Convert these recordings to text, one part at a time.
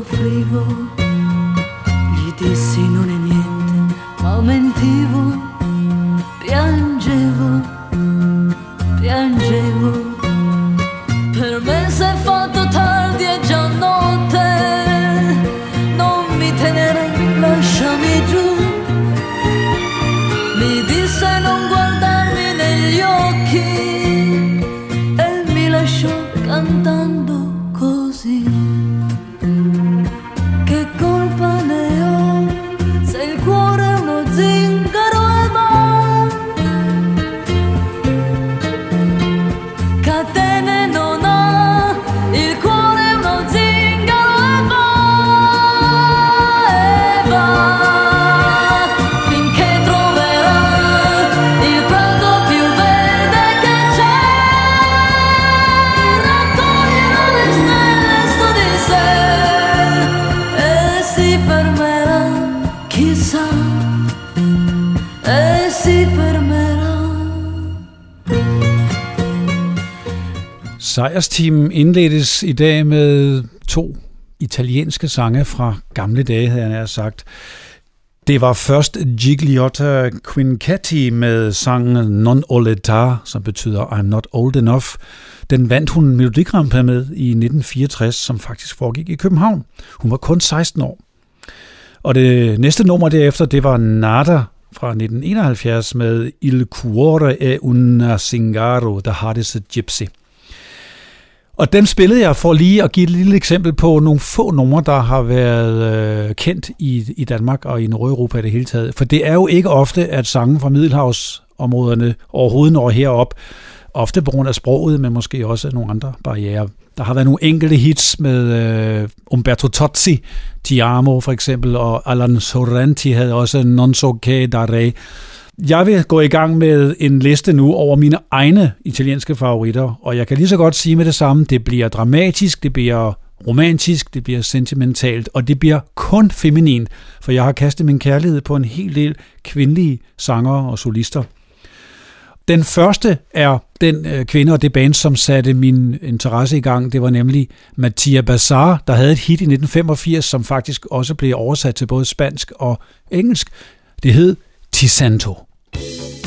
soffrivo. Gli dissi non è niente, ma mentivo, piangevo, piangevo. Sejrsteam indledtes i dag med to italienske sange fra gamle dage, havde jeg nær sagt. Det var først Gigliotta Quincetti med sangen Non Oleta, som betyder I'm Not Old Enough. Den vandt hun Melodi Grand Prix med i 1964, som faktisk foregik i København. Hun var kun 16 år. Og det næste nummer derefter, det var Nada fra 1971 med Il cuore è una Singaro, der har det Gypsy. Og dem spillede jeg for lige at give et lille eksempel på nogle få numre, der har været øh, kendt i, i Danmark og i Nordeuropa i det hele taget. For det er jo ikke ofte, at sange fra Middelhavsområderne overhovedet når herop. Ofte på grund af sproget, men måske også nogle andre barriere. Der har været nogle enkelte hits med øh, Umberto Tozzi, Tiamo for eksempel, og Alan Sorrenti havde også Non so che dare. Jeg vil gå i gang med en liste nu over mine egne italienske favoritter, og jeg kan lige så godt sige med det samme, det bliver dramatisk, det bliver romantisk, det bliver sentimentalt, og det bliver kun feminin, for jeg har kastet min kærlighed på en hel del kvindelige sanger og solister. Den første er den øh, kvinde og det band, som satte min interesse i gang. Det var nemlig Mattia Bazar, der havde et hit i 1985, som faktisk også blev oversat til både spansk og engelsk. Det hed Tisanto. La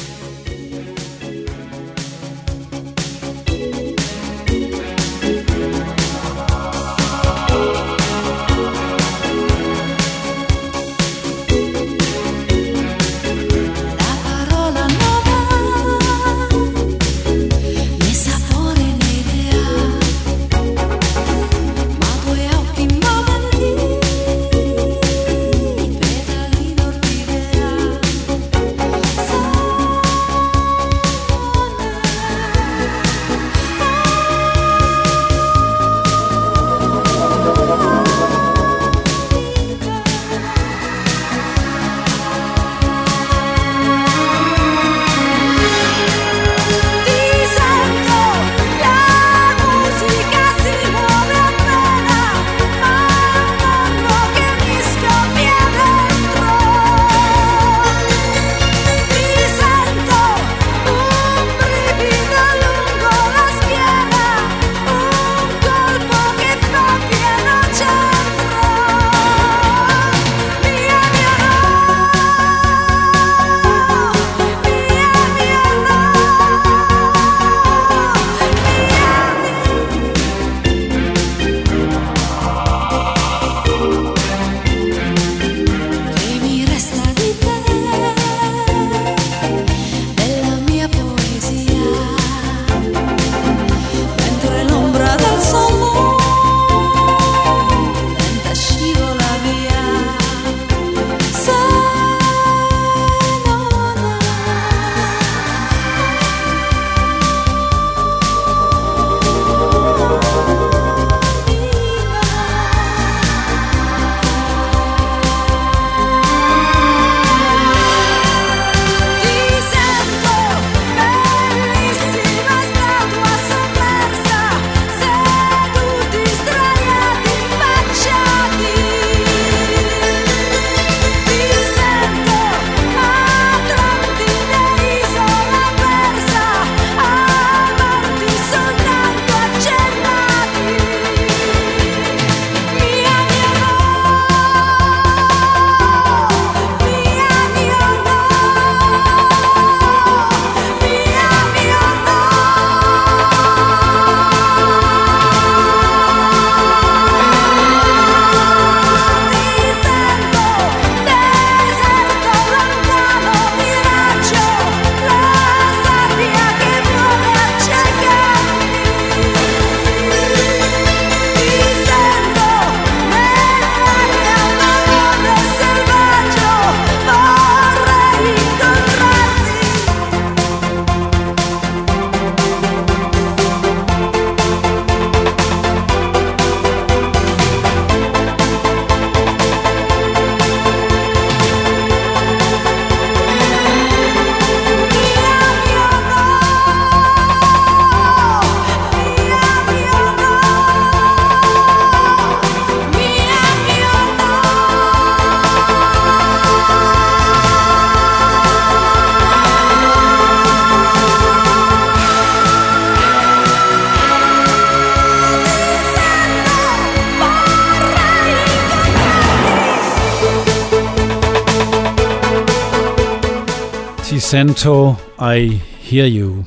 Sento, I Hear You.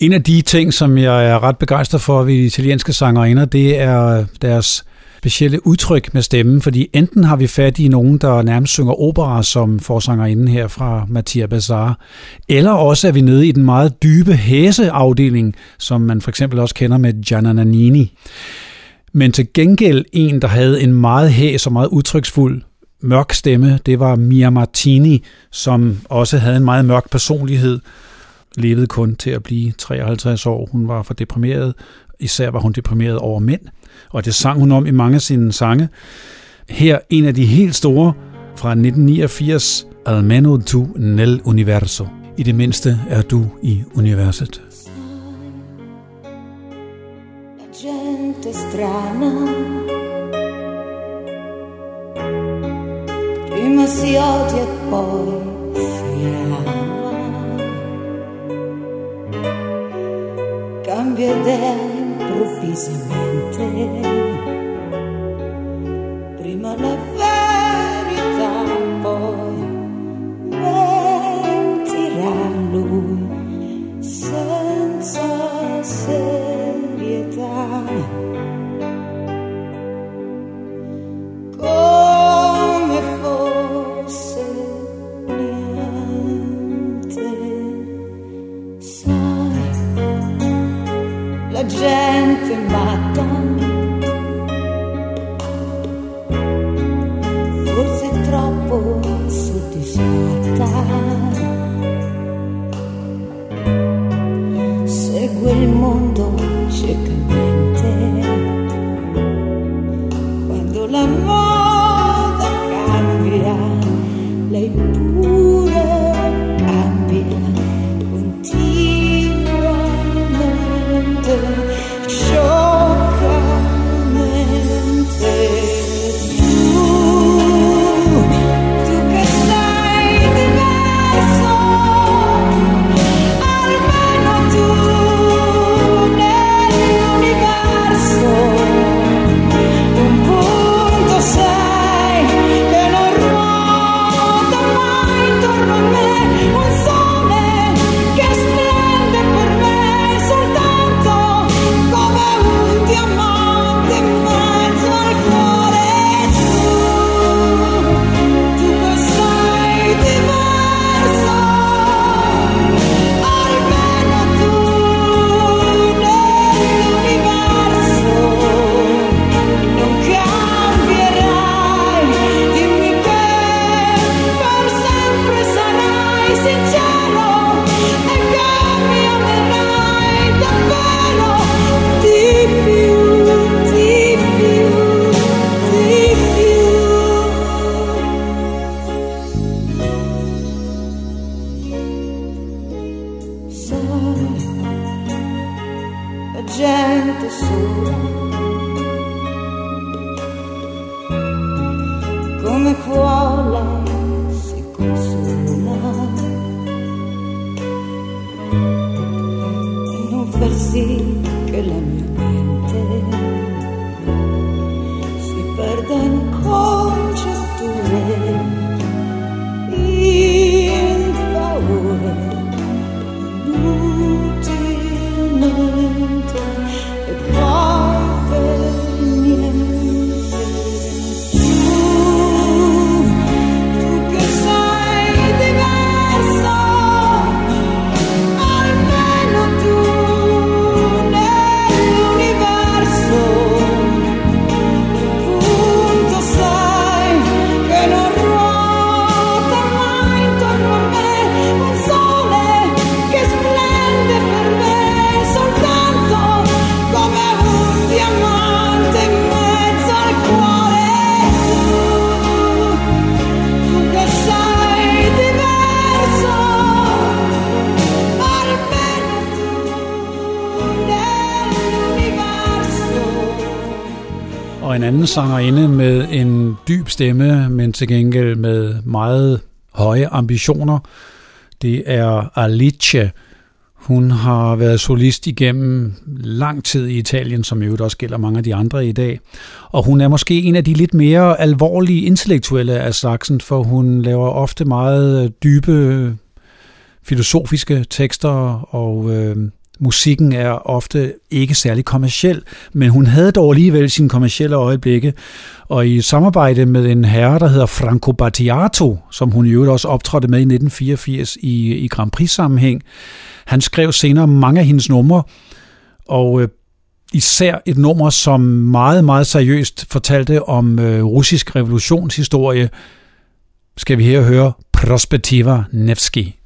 En af de ting, som jeg er ret begejstret for ved de italienske sangerinder, det er deres specielle udtryk med stemmen, fordi enten har vi fat i nogen, der nærmest synger opera, som forsangerinden her fra Mattia Bazar, eller også er vi nede i den meget dybe hæseafdeling, som man for eksempel også kender med Gianna Nannini. Men til gengæld en, der havde en meget hæs og meget udtryksfuld mørk stemme, det var Mia Martini, som også havde en meget mørk personlighed, levede kun til at blive 53 år. Hun var for deprimeret, især var hun deprimeret over mænd, og det sang hun om i mange af sine sange. Her en af de helt store fra 1989, Almeno tu nel universo. I det mindste er du i universet. La gente strana prima si odia e poi si ama. Cambia idea improvvisamente sit down. Sangerinde med en dyb stemme, men til gengæld med meget høje ambitioner, det er Alice. Hun har været solist igennem lang tid i Italien, som jo også gælder mange af de andre i dag. Og hun er måske en af de lidt mere alvorlige intellektuelle af slagsen, for hun laver ofte meget dybe filosofiske tekster, og øh, musikken er ofte ikke særlig kommersiel, men hun havde dog alligevel sine kommersielle øjeblikke, og i samarbejde med en herre, der hedder Franco Battiato, som hun i øvrigt også optrådte med i 1984 i, i Grand Prix-sammenhæng, han skrev senere mange af hendes numre, og øh, især et nummer, som meget, meget seriøst fortalte om øh, russisk revolutionshistorie, skal vi her høre Prospektiva Nevsky.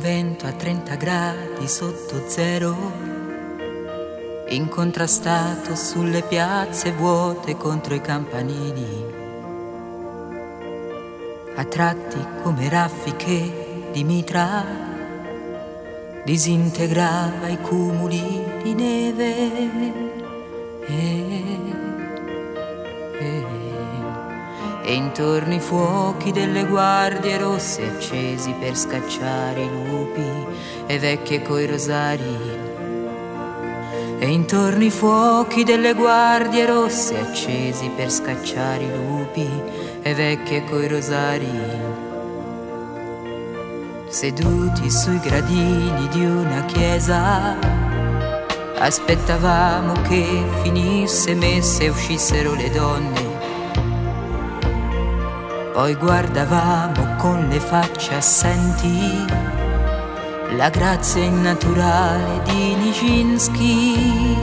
Vento a 30 gradi sotto zero, incontrastato sulle piazze vuote contro i campanili, a tratti come raffiche di mitra, disintegrava i cumuli di neve. E, e, e intorno i fuochi delle guardie rosse accesi per scacciare i lupi e vecchie coi rosari. E intorno i fuochi delle guardie rosse accesi per scacciare i lupi e vecchie coi rosari. Seduti sui gradini di una chiesa, aspettavamo che finisse messe e uscissero le donne poi guardavamo con le facce assenti la grazia innaturale di Nijinsky.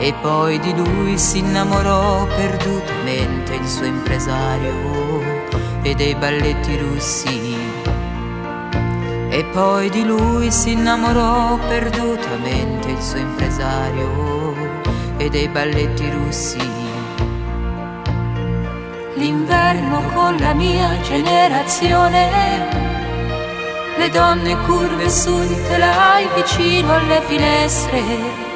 E poi di lui si innamorò perdutamente il suo impresario e dei balletti russi. E poi di lui si innamorò perdutamente il suo impresario e dei balletti russi. L'inverno con la mia generazione, le donne curve sul telai vicino alle finestre.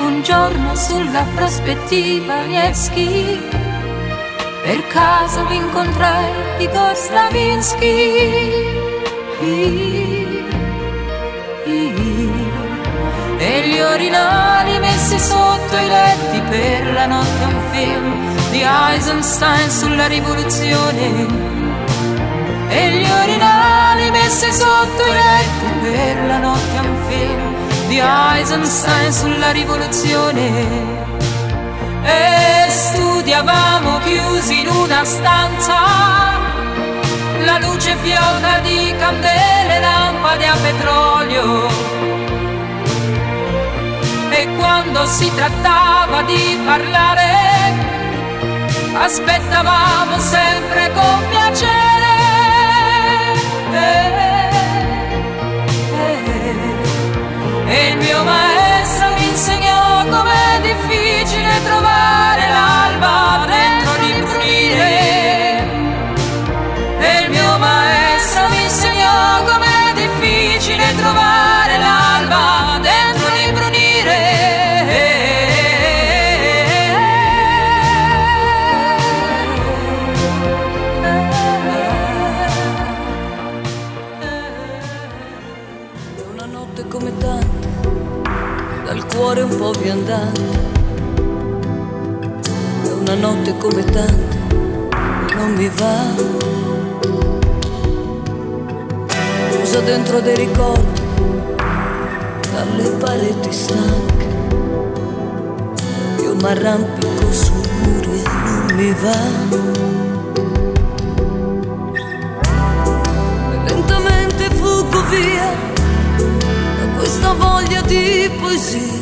Un giorno sulla prospettiva Nevsky, per caso incontrai Igor Stravinsky. E gli orinali messi sotto i letti per la notte un film di Eisenstein sulla rivoluzione. E gli orinali messi sotto i letti per la notte un film di Eisenstein sulla rivoluzione. E studiavamo chiusi in una stanza la luce fioca di candele, lampade a petrolio e quando si trattava di parlare aspettavamo sempre con piacere. E il mio maestro mi insegnò com'è difficile trovare po' viandante. È una notte come tante, non mi va. Chiusa dentro dei ricordi, dalle pareti stanche. Io m'arrampico sui muri e non mi va. Lentamente fuggo via da questa voglia di poesia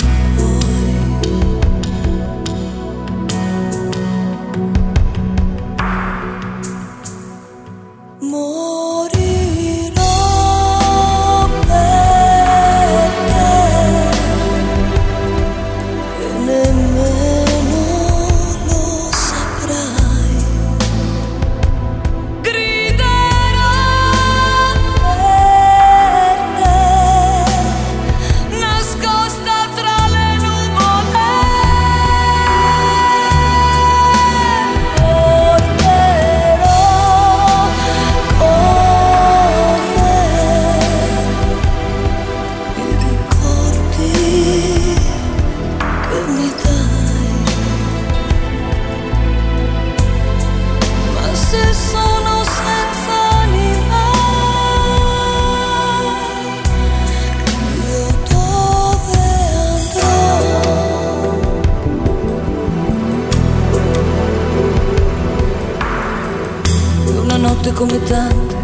tante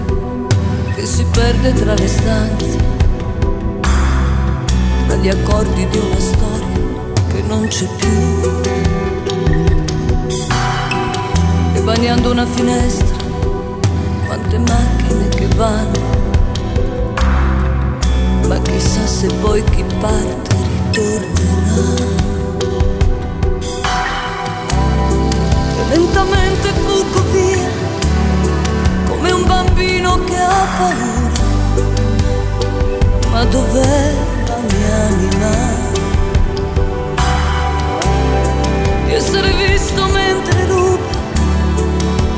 che si perde tra le stanze, tra gli accordi di una storia che non c'è più. E bagnando una finestra, quante macchine che vanno, ma chissà se poi chi parte ritornerà. E lentamente un bambino che ha paura. Ma dov'è la mia anima? Di essere visto mentre ruba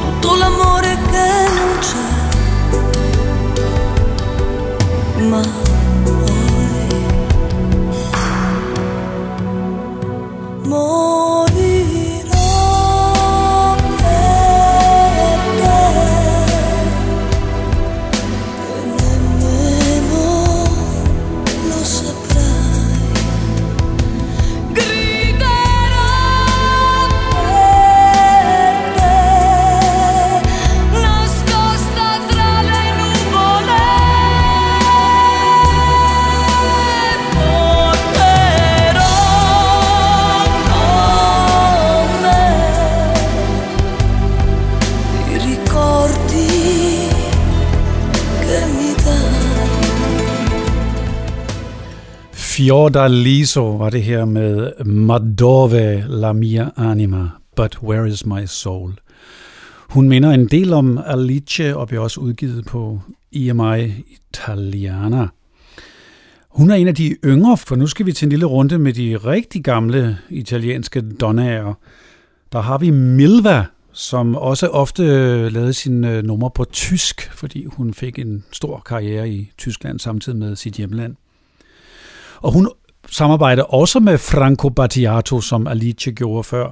tutto l'amore che non c'è. Ma Fiordaliso var det her med Madove la mia anima, but where is my soul? Hun minder en del om Alice og bliver også udgivet på EMI Italiana. Hun er en af de yngre, for nu skal vi til en lille runde med de rigtig gamle italienske donnager. Der har vi Milva, som også ofte øh, lavede sine øh, numre på tysk, fordi hun fik en stor karriere i Tyskland samtidig med sit hjemland. Og hun samarbejder også med Franco Battiato, som Alice gjorde før.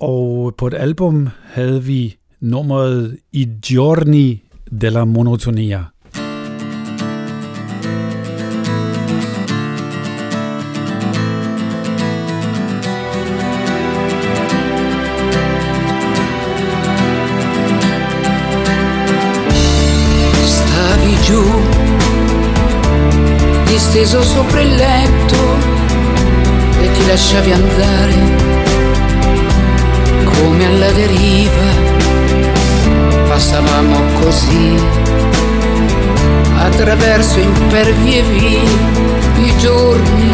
Og på et album havde vi nummeret I giorni della monotonia. Disteso sopra il letto e ti lasciavi andare come alla deriva. Passavamo così attraverso impervi e vie i giorni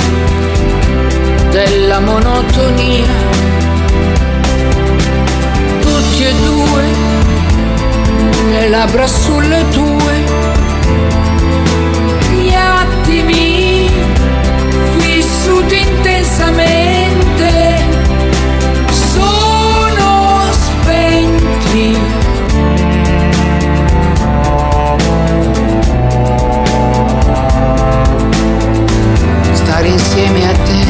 della monotonia. Tutti e due le labbra sulle tue, vissuti intensamente sono spenti. Stare insieme a te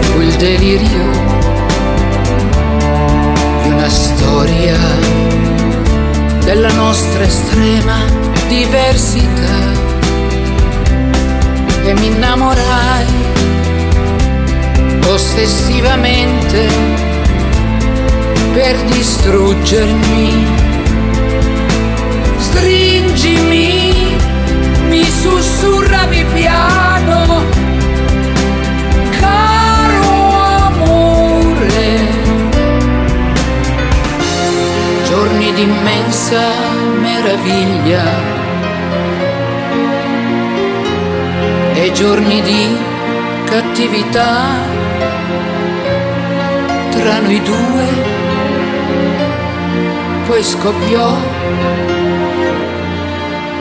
fu il delirio di una storia della nostra estrema diversità mi innamorai ossessivamente per distruggermi. Stringimi, mi sussurravi piano, caro amore giorni di immensa meraviglia e giorni di cattività tra noi due. Poi scoppiò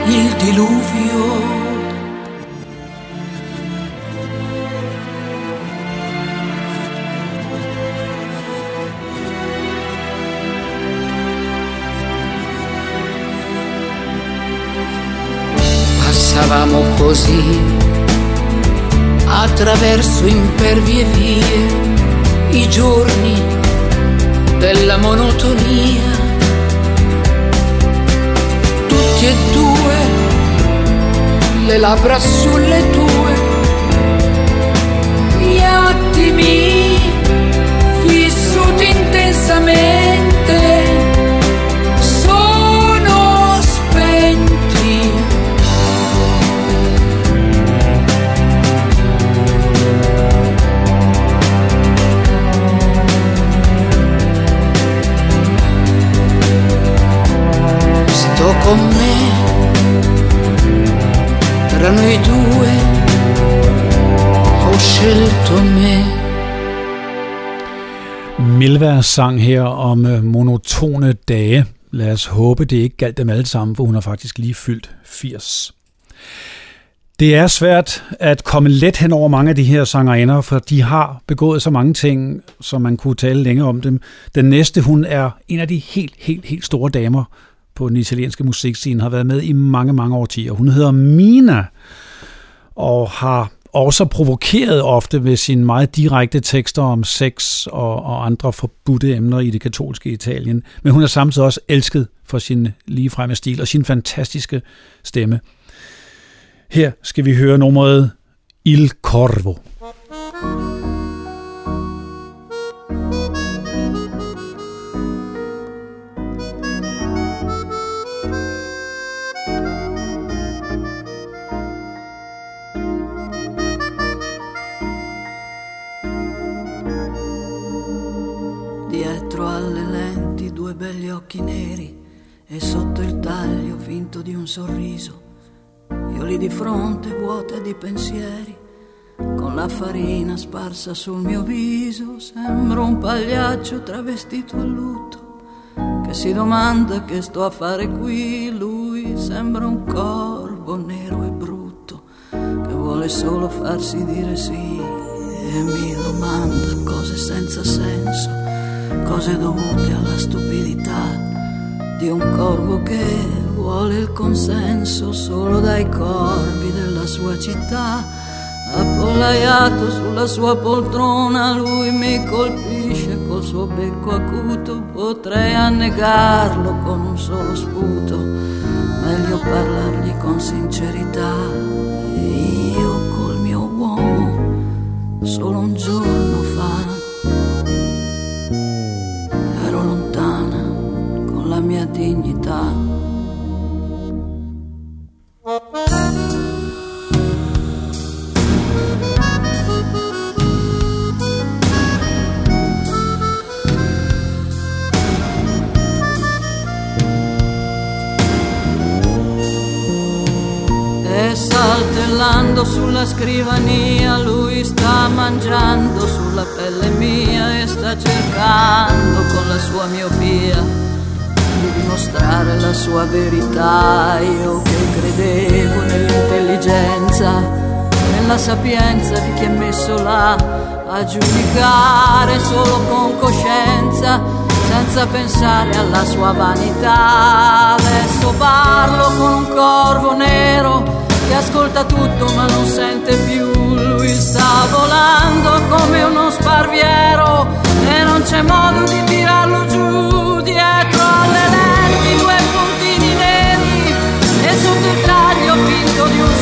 il diluvio. Passavamo così attraverso impervie vie i giorni della monotonia. Tutti e due, le labbra sulle tue, gli attimi vissuti intensamente con me, tra noi due ho scelto me. Milva sang her om øh, monotone dage. Lad os håbe, det ikke galt dem alle sammen, for hun har faktisk lige fyldt 80. Det er svært at komme let hen over mange af de her sangerinder, for de har begået så mange ting, som man kunne tale længe om dem. Den næste, hun er en af de helt, helt, helt store damer på den italienske musikscene, har været med i mange, mange årtier. Hun hedder Mina, og har også provokeret ofte ved sine meget direkte tekster om sex og, og andre forbudte emner i det katolske Italien. Men hun er samtidig også elsket for sin ligefremme stil og sin fantastiske stemme. Her skal vi høre nummeret Il Corvo. Belli occhi neri e sotto il taglio finto di un sorriso io lì di fronte vuota di pensieri, con la farina sparsa sul mio viso, sembro un pagliaccio travestito a lutto, che si domanda che sto a fare qui. Lui sembra un corvo nero e brutto, che vuole solo farsi dire sì, e mi domanda cose senza senso, cose dovute alla stupidità di un corvo che vuole il consenso solo dai corvi della sua città. Appollaiato sulla sua poltrona, lui mi colpisce col suo becco acuto. Potrei annegarlo con un solo sputo, meglio parlargli con sincerità. Sapienza di chi è messo là a giudicare solo con coscienza, senza pensare alla sua vanità. Adesso parlo con un corvo nero che ascolta tutto ma non sente più. Lui sta volando come uno sparviero e non c'è modo di tirarlo giù dietro alle lenti due puntini neri e sotto il taglio finto di un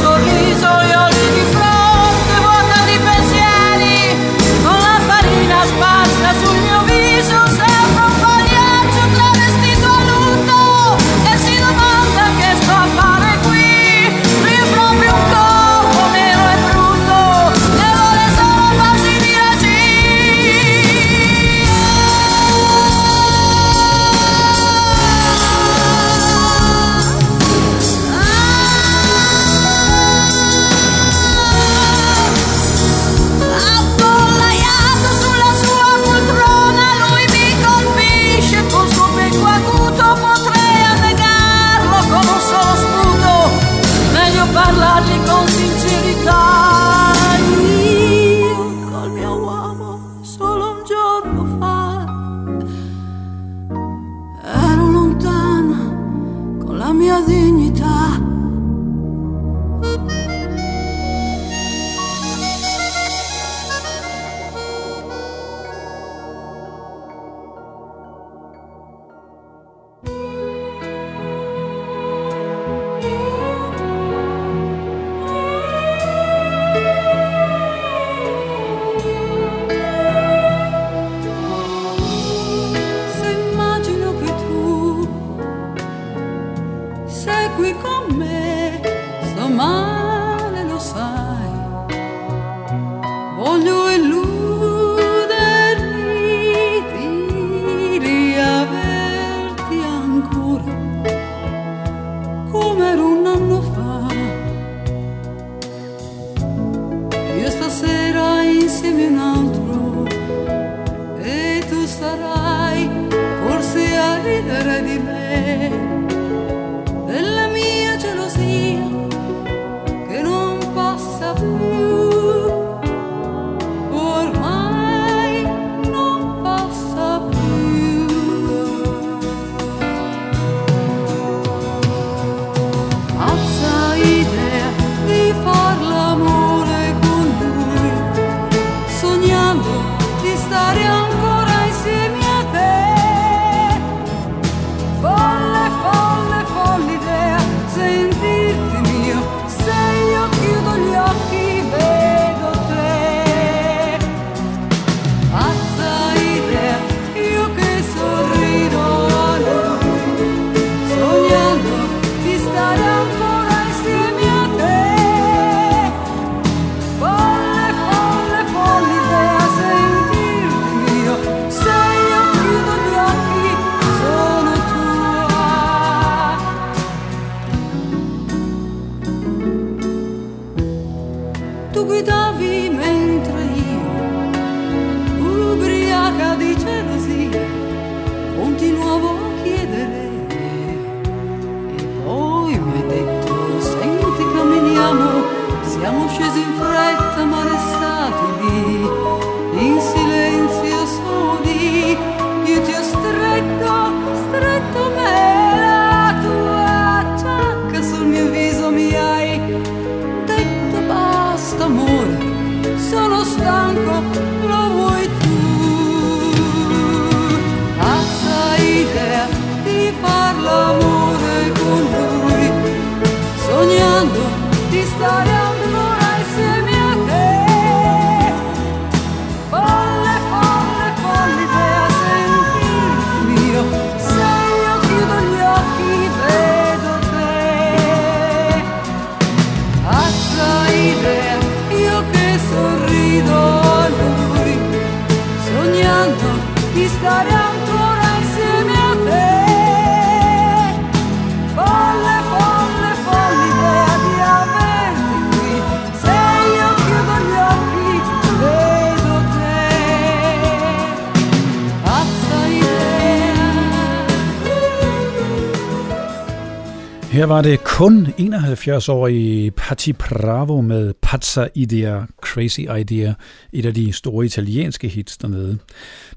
Her var det kun 71-årige Patti Bravo med Pazza Idea, Crazy Idea, et af de store italienske hits dernede.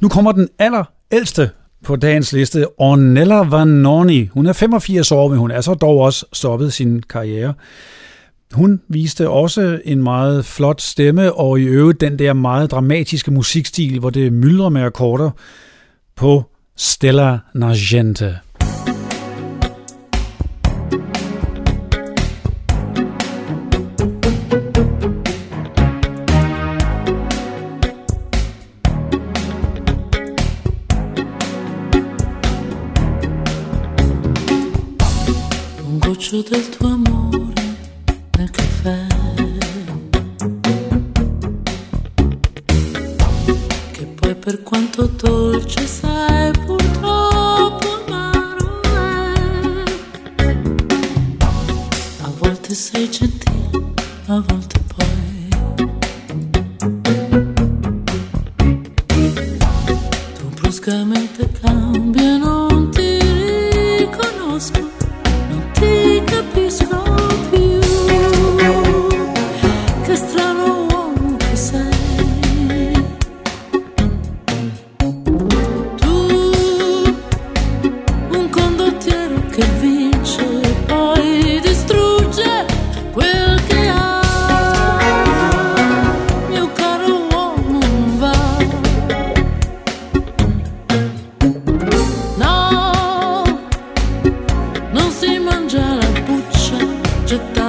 Nu kommer den aller ældste på dagens liste, Ornella Vanoni. Hun er 85 år, men hun er så dog også stoppet sin karriere. Hun viste også en meget flot stemme, og i øvrigt den der meget dramatiske musikstil, hvor det myldrer med akkorder på Stella Nargente. ajuda non si mangia la buccia gettando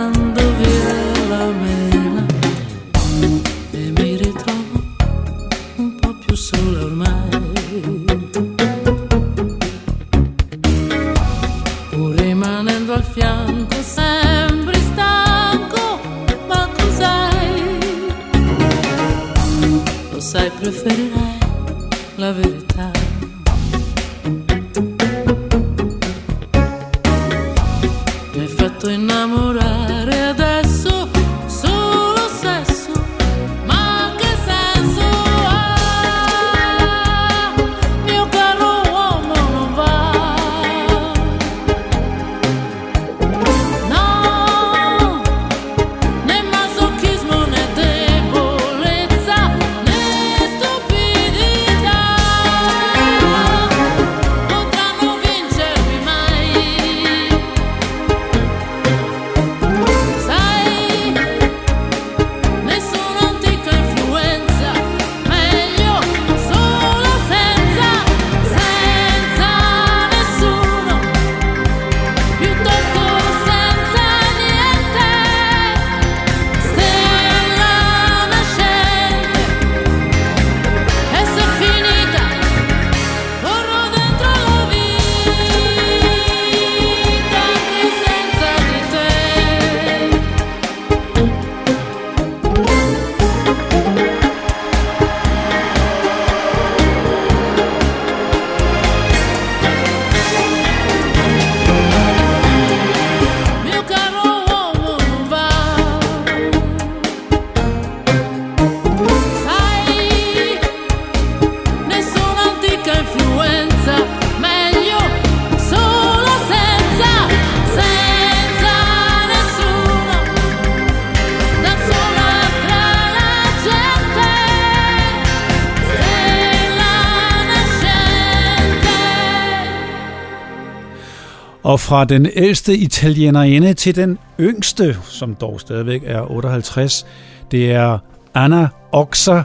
Og fra den ældste italienerinde til den yngste, som dog stadigvæk er 58, det er Anna Oxa,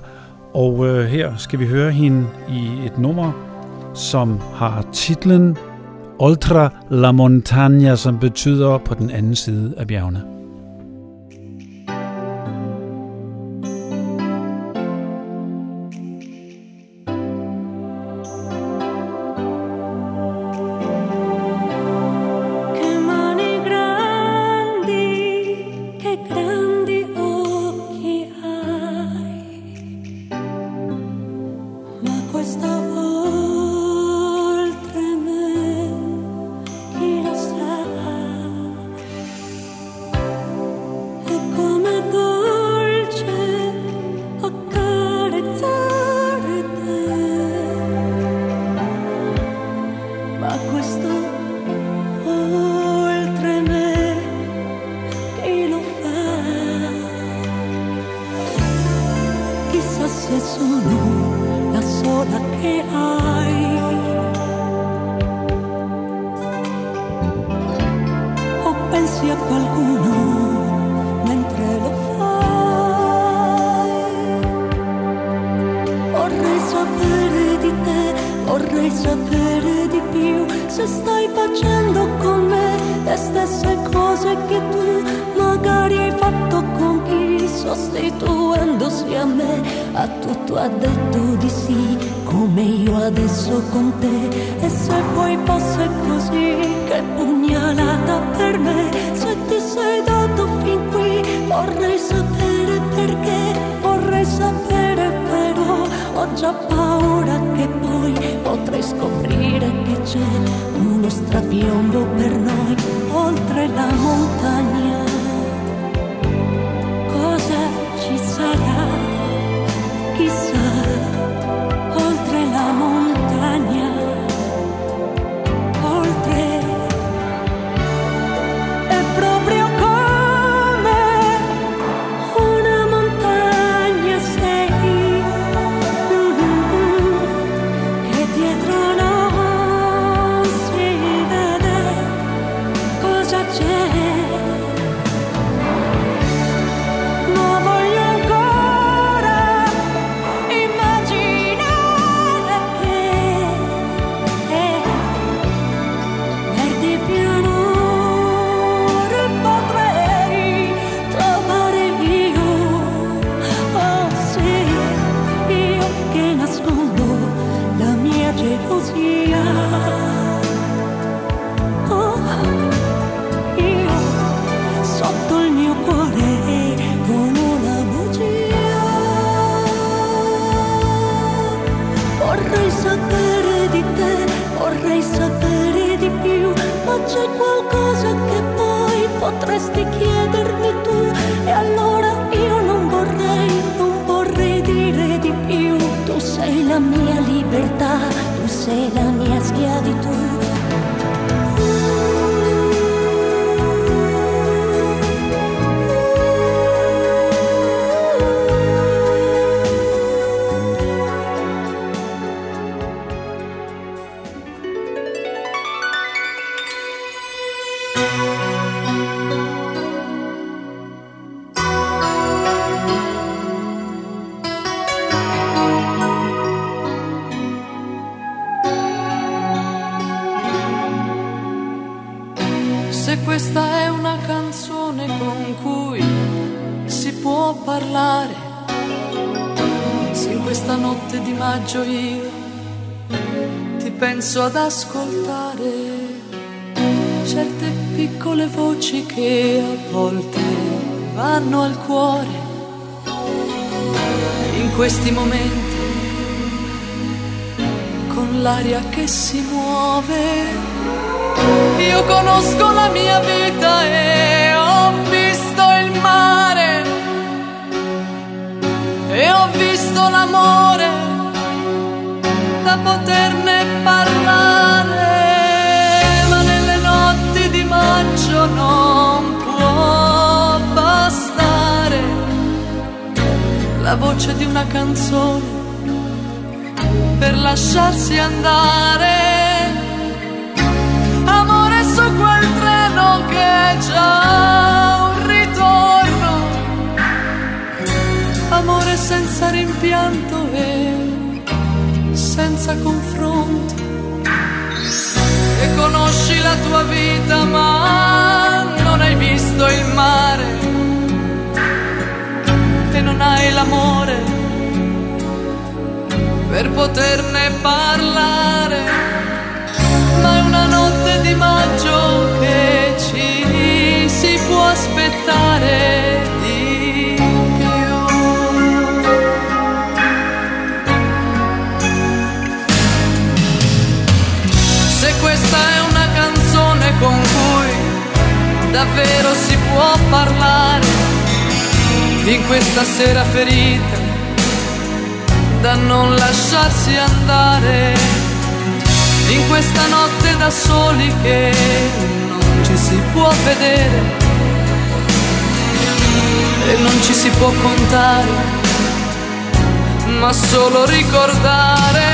og øh, her skal vi høre hende i et nummer, som har titlen Oltra la Montagna, som betyder på den anden side af bjergene. facendo con me le stesse cose che tu magari hai fatto con chi sostituendosi a me. A tutto ha detto di sì come io adesso con te. E se poi fosse così che pugnalata per me se ti sei dato fin qui vorrei sapere perché vorrei sapere però ho già paura che poi potrei scoprire che c'è strapiombo per noi oltre la montagna. Penso che a volte vanno al cuore. In questi momenti, con l'aria che si muove, io conosco la mia vita e ho visto il mare e ho visto l'amore da poterne parlare, la voce di una canzone per lasciarsi andare. Amore su quel treno che è già un ritorno. Amore senza rimpianto e senza confronto. Non hai l'amore per poterne parlare. Ma è una notte di maggio che ci si può aspettare di più. Se questa è una canzone con cui davvero si può parlare in questa sera ferita da non lasciarsi andare. In questa notte da soli che non ci si può vedere e non ci si può contare ma solo ricordare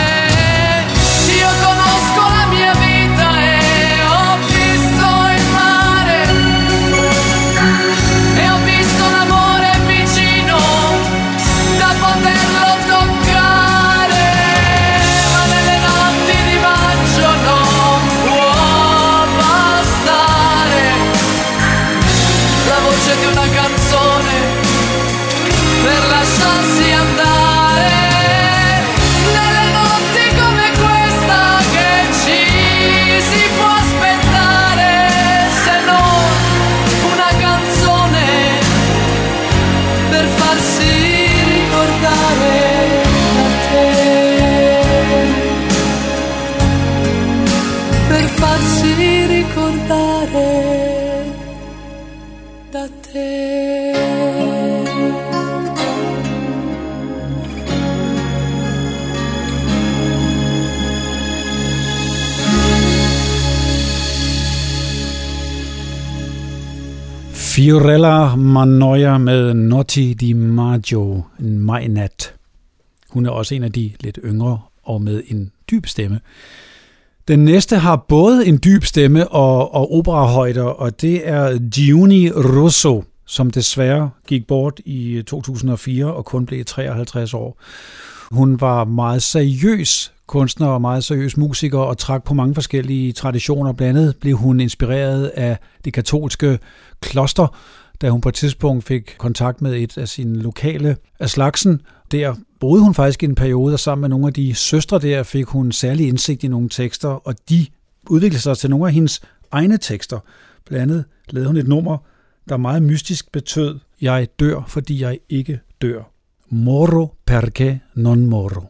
Fiorella Manoia med Notti di Maggio, en majnat. Hun er også en af de lidt yngre og med en dyb stemme. Den næste har både en dyb stemme og, og operahøjder, og det er Giuni Russo, som desværre gik bort i eh, 2004 og kun blev 53 år. Hun var meget seriøs kunstner og meget seriøs musiker og trak på mange forskellige traditioner. Blandt andet blev hun inspireret af det katolske kloster, da hun på et tidspunkt fik kontakt med et af sine lokale af slagsen. Der boede hun faktisk i en periode, og sammen med nogle af de søstre der fik hun særlig indsigt i nogle tekster, og de udviklede sig til nogle af hendes egne tekster. Blandt andet lavede hun et nummer, der meget mystisk betød, jeg dør, fordi jeg ikke dør. Moro perché non moro.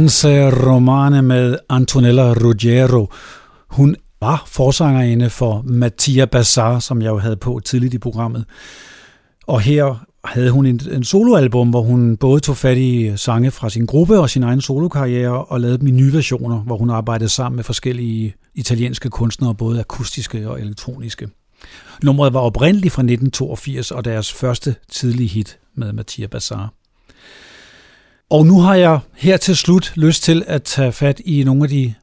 Vacanze Romane med Antonella Ruggiero. Hun var forsangerinde for Mattia Bazzar, som jeg jo havde på tidligt i programmet. Og her havde hun en, en soloalbum, hvor hun både tog fat i sange fra sin gruppe og sin egen solokarriere, og lavede dem i nye versioner, hvor hun arbejdede sammen med forskellige italienske kunstnere, både akustiske og elektroniske. Nummeret var oprindeligt fra 1982 og deres første tidlige hit med Mattia Bazzar. Og nu har jeg her til slut lyst til at tage fat i nogle af de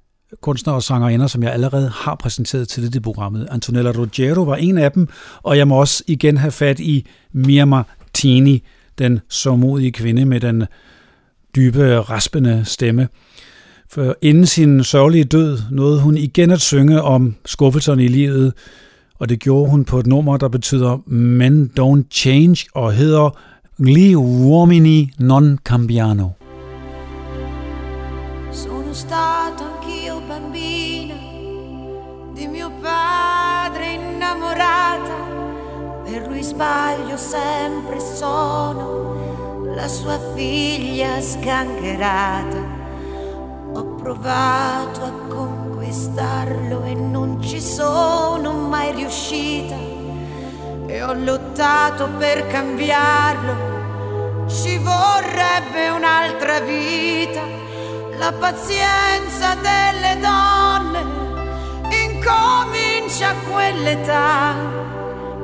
kunstnere og sangerinder, som jeg allerede har præsenteret til det programmet. Antonella Ruggiero var en af dem, og jeg må også igen have fat i Mia Martini, den sårmodige kvinde med den dybe, raspende stemme. For inden sin sørgelige død nåede hun igen at synge om skuffelserne i livet, og det gjorde hun på et nummer, der betyder Men Don't Change og hedder Gli uomini non cambiano. Sono stato anch'io bambina di mio padre innamorata, per lui sbaglio sempre sono la sua figlia sgangherata. Ho provato a conquistarlo e non ci sono mai riuscita. E ho lottato per cambiarlo. Ci vorrebbe un'altra vita, la pazienza delle donne incomincia a quell'età,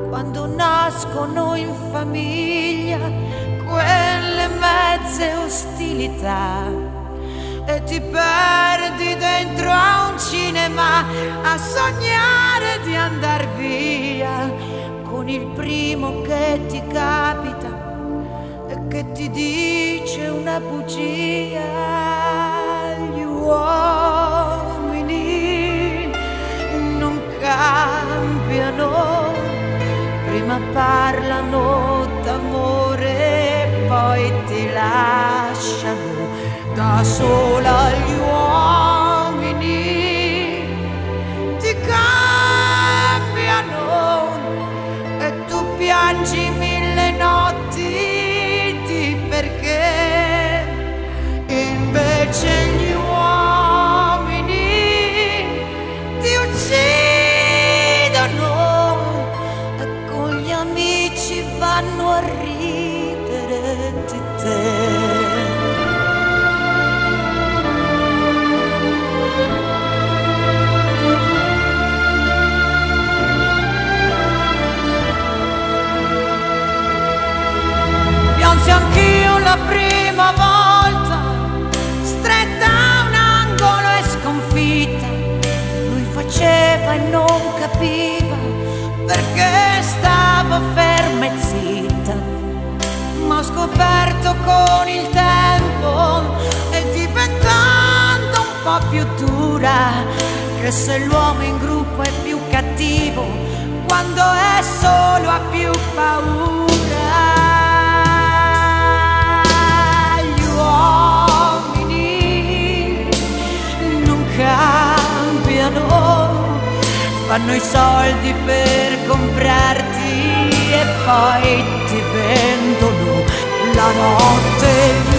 quando nascono in famiglia quelle mezze ostilità. E ti perdi dentro a un cinema a sognare di andar via con il primo che ti capita e che ti dice una bugia. Gli uomini non cambiano, prima parlano d'amore, poi ti lasciano da sola gli uomini tu piangi capiva perché stavo ferma e zitta. Ma ho scoperto con il tempo e diventando un po' più dura che se l'uomo in gruppo fanno i soldi per comprarti e poi ti vendono la notte.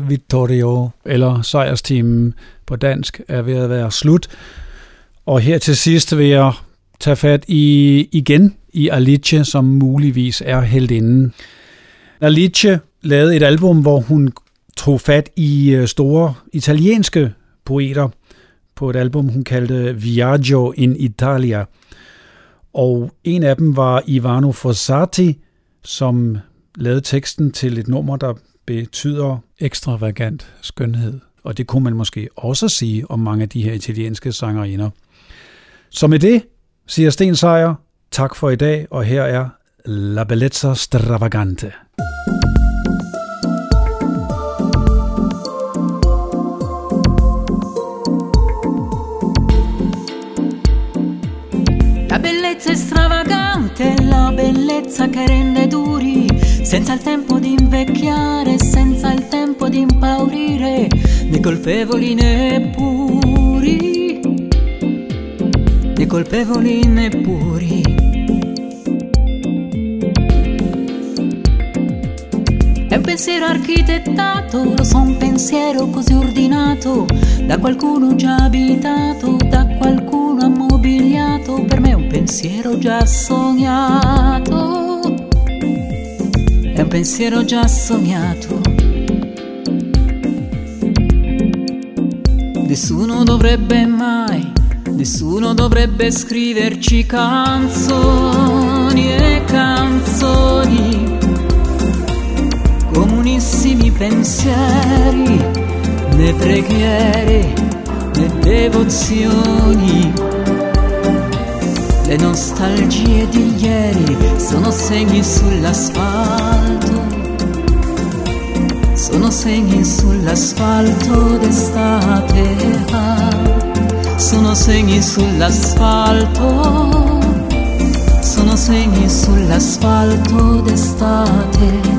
Vittorio, eller sejrsteamen på dansk, er ved at være slut. Og her til sidst vil jeg tage fat i igen i Alice, som muligvis er heldinden. Alice lavede et album, hvor hun tog fat i øh, store italienske poeter på et album, hun kaldte Viaggio in Italia. Og en af dem var Ivano Fossati, som lavede teksten til et nummer, der betyder ekstravagant skønhed. Og det kunne man måske også sige om mange af de her italienske sangerinder. Så med det siger Sten Sejer tak for i dag, og her er La Bellezza Stravagante. La bellezza che rende duri, senza il tempo di invecchiare, senza il tempo di impaurire, né colpevoli né puri, né colpevoli né puri. È un pensiero architettato, lo so, un pensiero così ordinato, da qualcuno già abitato, da qualcuno ammobiliato, per me pensiero già sognato. è un pensiero già sognato. Nessuno dovrebbe mai, nessuno dovrebbe scriverci canzoni e canzoni, comunissimi pensieri, né preghiere, né devozioni. Le nostalgie di ieri sono segni sull'asfalto, sono segni sull'asfalto d'estate, sono segni sull'asfalto, sono segni sull'asfalto d'estate.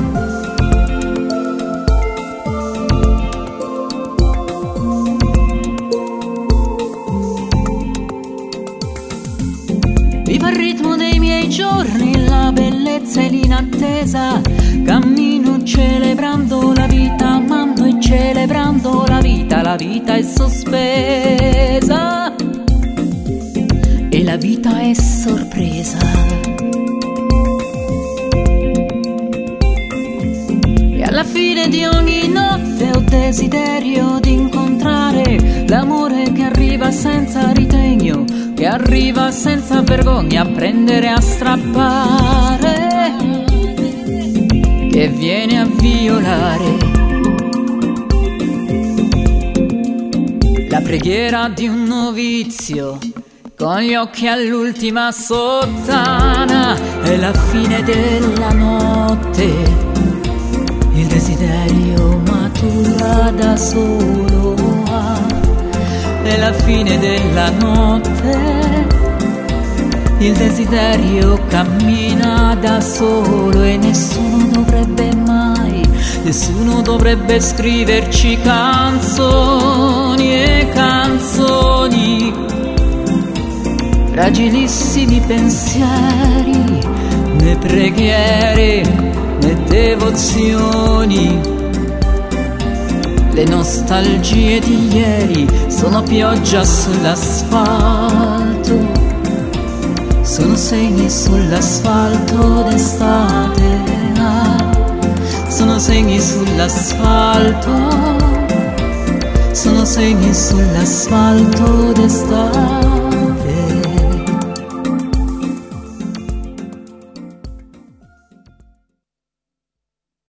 Viva il ritmo dei miei giorni, la bellezza e l'inattesa. Cammino celebrando la vita, amando e celebrando la vita. La vita è sospesa e la vita è sorpresa. E alla fine di ogni notte ho desiderio di incontrare l'amore che arriva senza ritegno che arriva senza vergogna a prendere a strappare, che viene a violare. La preghiera di un novizio con gli occhi all'ultima sottana è la fine della notte. Il desiderio matura da solo è la fine della notte. Il desiderio cammina da solo e nessuno dovrebbe mai, nessuno dovrebbe scriverci canzoni e canzoni. Fragilissimi pensieri, né preghiere, né devozioni le nostalgie di ieri sono pioggia sull'asfalto, sono segni sull'asfalto d'estate, sono segni sull'asfalto, sono segni sull'asfalto d'estate.